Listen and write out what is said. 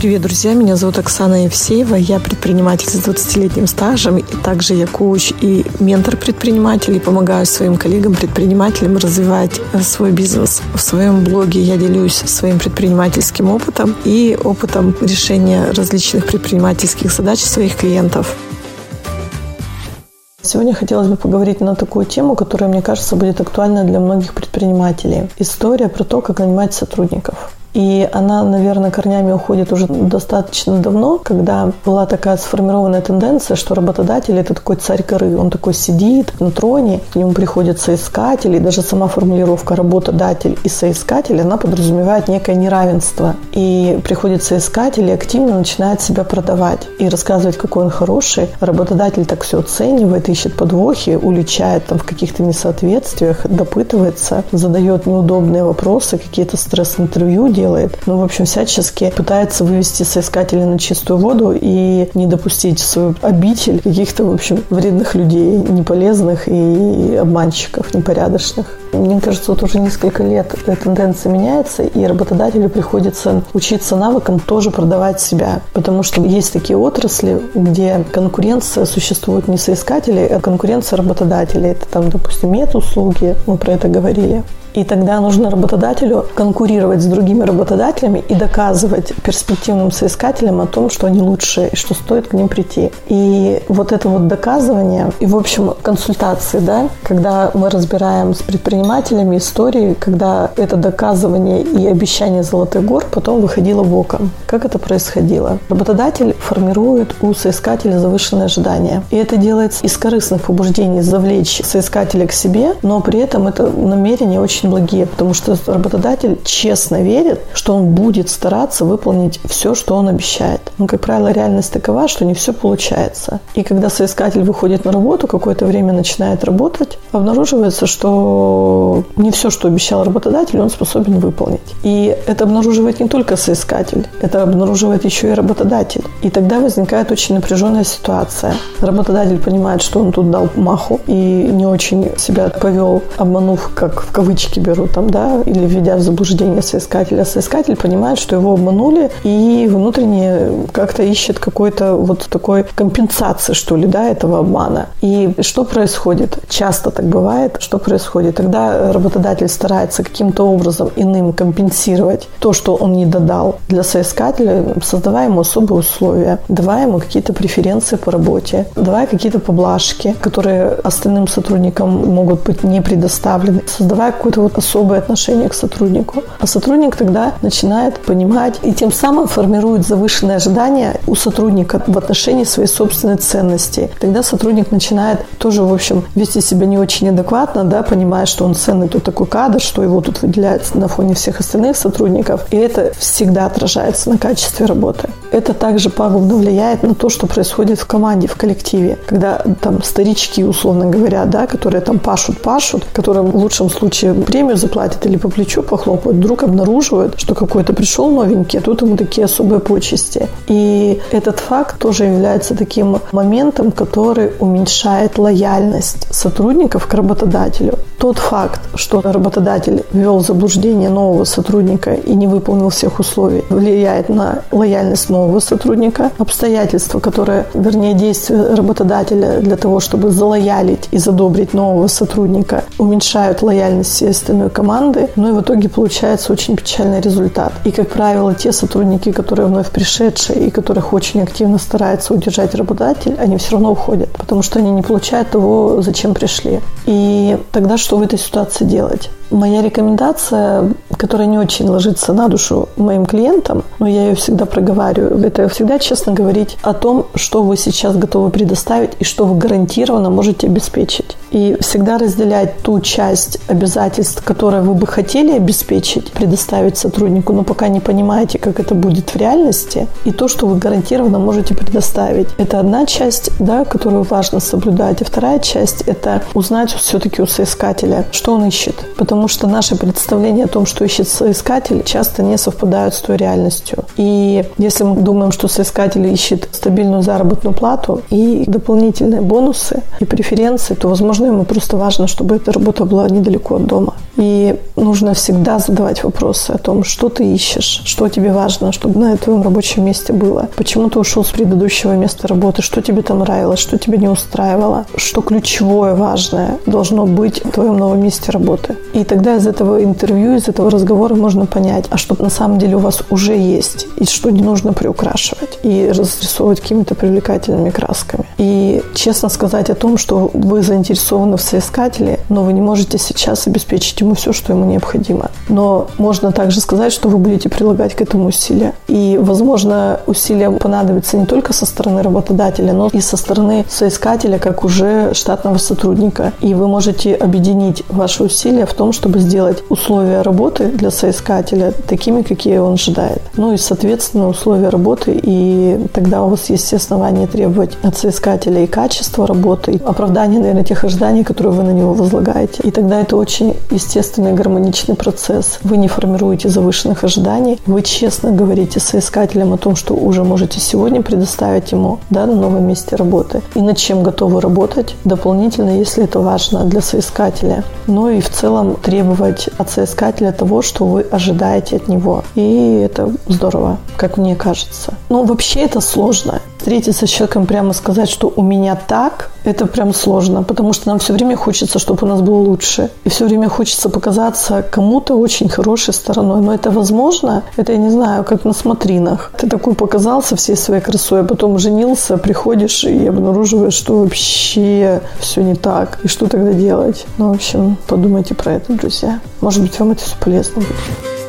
Привет, друзья! Меня зовут Оксана Евсеева. Я предприниматель с 20-летним стажем. И также я коуч и ментор предпринимателей. Помогаю своим коллегам-предпринимателям развивать э, свой бизнес. В своем блоге я делюсь своим предпринимательским опытом и опытом решения различных предпринимательских задач своих клиентов. Сегодня хотелось бы поговорить на такую тему, которая, мне кажется, будет актуальна для многих предпринимателей. История про то, как нанимать сотрудников. И она, наверное, корнями уходит уже достаточно давно, когда была такая сформированная тенденция, что работодатель – это такой царь горы. Он такой сидит на троне, к нему приходят соискатели, и даже сама формулировка «работодатель» и «соискатель», она подразумевает некое неравенство. И приходит соискатель и активно начинает себя продавать и рассказывать, какой он хороший. Работодатель так все оценивает, ищет подвохи, уличает там в каких-то несоответствиях, допытывается, задает неудобные вопросы, какие-то стресс-интервью делает. Ну, в общем, всячески пытается вывести соискателя на чистую воду и не допустить в свою обитель каких-то, в общем, вредных людей, неполезных и обманщиков, непорядочных. Мне кажется, вот уже несколько лет эта тенденция меняется, и работодателю приходится учиться навыкам тоже продавать себя. Потому что есть такие отрасли, где конкуренция существует не соискателей, а конкуренция работодателей. Это там, допустим, медуслуги, мы про это говорили. И тогда нужно работодателю конкурировать с другими работодателями и доказывать перспективным соискателям о том, что они лучшие и что стоит к ним прийти. И вот это вот доказывание и, в общем, консультации, да, когда мы разбираем с предпринимателями истории, когда это доказывание и обещание золотых гор потом выходило в око. Как это происходило? Работодатель формирует у соискателя завышенные ожидания. И это делается из корыстных побуждений завлечь соискателя к себе, но при этом это намерение очень очень благие, потому что работодатель честно верит, что он будет стараться выполнить все, что он обещает. Но, как правило, реальность такова, что не все получается. И когда соискатель выходит на работу, какое-то время начинает работать, обнаруживается, что не все, что обещал работодатель, он способен выполнить. И это обнаруживает не только соискатель, это обнаруживает еще и работодатель. И тогда возникает очень напряженная ситуация. Работодатель понимает, что он тут дал маху и не очень себя повел, обманув, как в кавычки кавычки беру там, да, или введя в заблуждение соискателя. Соискатель понимает, что его обманули и внутренне как-то ищет какой-то вот такой компенсации, что ли, да, этого обмана. И что происходит? Часто так бывает. Что происходит? Тогда работодатель старается каким-то образом иным компенсировать то, что он не додал для соискателя, создавая ему особые условия, давая ему какие-то преференции по работе, давая какие-то поблажки, которые остальным сотрудникам могут быть не предоставлены, создавая какую-то вот особое отношение к сотруднику. А сотрудник тогда начинает понимать и тем самым формирует завышенные ожидания у сотрудника в отношении своей собственной ценности. Тогда сотрудник начинает тоже, в общем, вести себя не очень адекватно, да, понимая, что он ценный тут такой кадр, что его тут выделяется на фоне всех остальных сотрудников. И это всегда отражается на качестве работы. Это также пагубно влияет на то, что происходит в команде, в коллективе. Когда там старички, условно говоря, да, которые там пашут-пашут, которым в лучшем случае премию заплатят или по плечу похлопают, вдруг обнаруживают, что какой-то пришел новенький, а тут ему такие особые почести. И этот факт тоже является таким моментом, который уменьшает лояльность сотрудников к работодателю. Тот факт, что работодатель ввел в заблуждение нового сотрудника и не выполнил всех условий, влияет на лояльность нового сотрудника. Обстоятельства, которые, вернее, действия работодателя для того, чтобы залоялить и задобрить нового сотрудника, уменьшают лояльность всей остальной команды, но и в итоге получается очень печальный результат. И, как правило, те сотрудники, которые вновь пришедшие и которых очень активно старается удержать работодатель, они все равно уходят, потому что они не получают того, зачем пришли. И тогда что в этой ситуации делать? Моя рекомендация, которая не очень ложится на душу моим клиентам, но я ее всегда проговариваю, это всегда честно говорить о том, что вы сейчас готовы предоставить и что вы гарантированно можете обеспечить. И всегда разделять ту часть обязательств, которые вы бы хотели обеспечить, предоставить сотруднику, но пока не понимаете, как это будет в реальности, и то, что вы гарантированно можете предоставить. Это одна часть, да, которую важно соблюдать. А вторая часть – это узнать все-таки у соискателя, что он ищет. Потому потому что наши представления о том, что ищет соискатель, часто не совпадают с той реальностью. И если мы думаем, что соискатель ищет стабильную заработную плату и дополнительные бонусы и преференции, то, возможно, ему просто важно, чтобы эта работа была недалеко от дома. И нужно всегда задавать вопросы о том, что ты ищешь, что тебе важно, чтобы на твоем рабочем месте было. Почему ты ушел с предыдущего места работы, что тебе там нравилось, что тебя не устраивало, что ключевое, важное должно быть в твоем новом месте работы. И тогда из этого интервью, из этого разговора можно понять, а что на самом деле у вас уже есть, и что не нужно приукрашивать и разрисовывать какими-то привлекательными красками. И честно сказать о том, что вы заинтересованы в соискателе, но вы не можете сейчас обеспечить ему все, что ему необходимо. Но можно также сказать, что вы будете прилагать к этому усилия. И, возможно, усилия понадобятся не только со стороны работодателя, но и со стороны соискателя, как уже штатного сотрудника. И вы можете объединить ваши усилия в том, чтобы сделать условия работы для соискателя такими, какие он ожидает. Ну и, соответственно, условия работы, и тогда у вас есть все основания требовать от соискателя и качества работы, и оправдания, наверное, тех ожиданий, которые вы на него возлагаете. И тогда это очень естественный гармоничный процесс. Вы не формируете завышенных ожиданий, вы честно говорите соискателям о том, что уже можете сегодня предоставить ему да, на новом месте работы и над чем готовы работать дополнительно, если это важно для соискателя. Ну и в целом требовать от соискателя того, что вы ожидаете от него. И это здорово, как мне кажется. Ну, вообще это сложно встретиться с человеком, прямо сказать, что у меня так, это прям сложно, потому что нам все время хочется, чтобы у нас было лучше. И все время хочется показаться кому-то очень хорошей стороной. Но это возможно, это я не знаю, как на смотринах. Ты такой показался всей своей красой, а потом женился, приходишь и обнаруживаешь, что вообще все не так. И что тогда делать? Ну, в общем, подумайте про это, друзья. Может быть, вам это все полезно будет.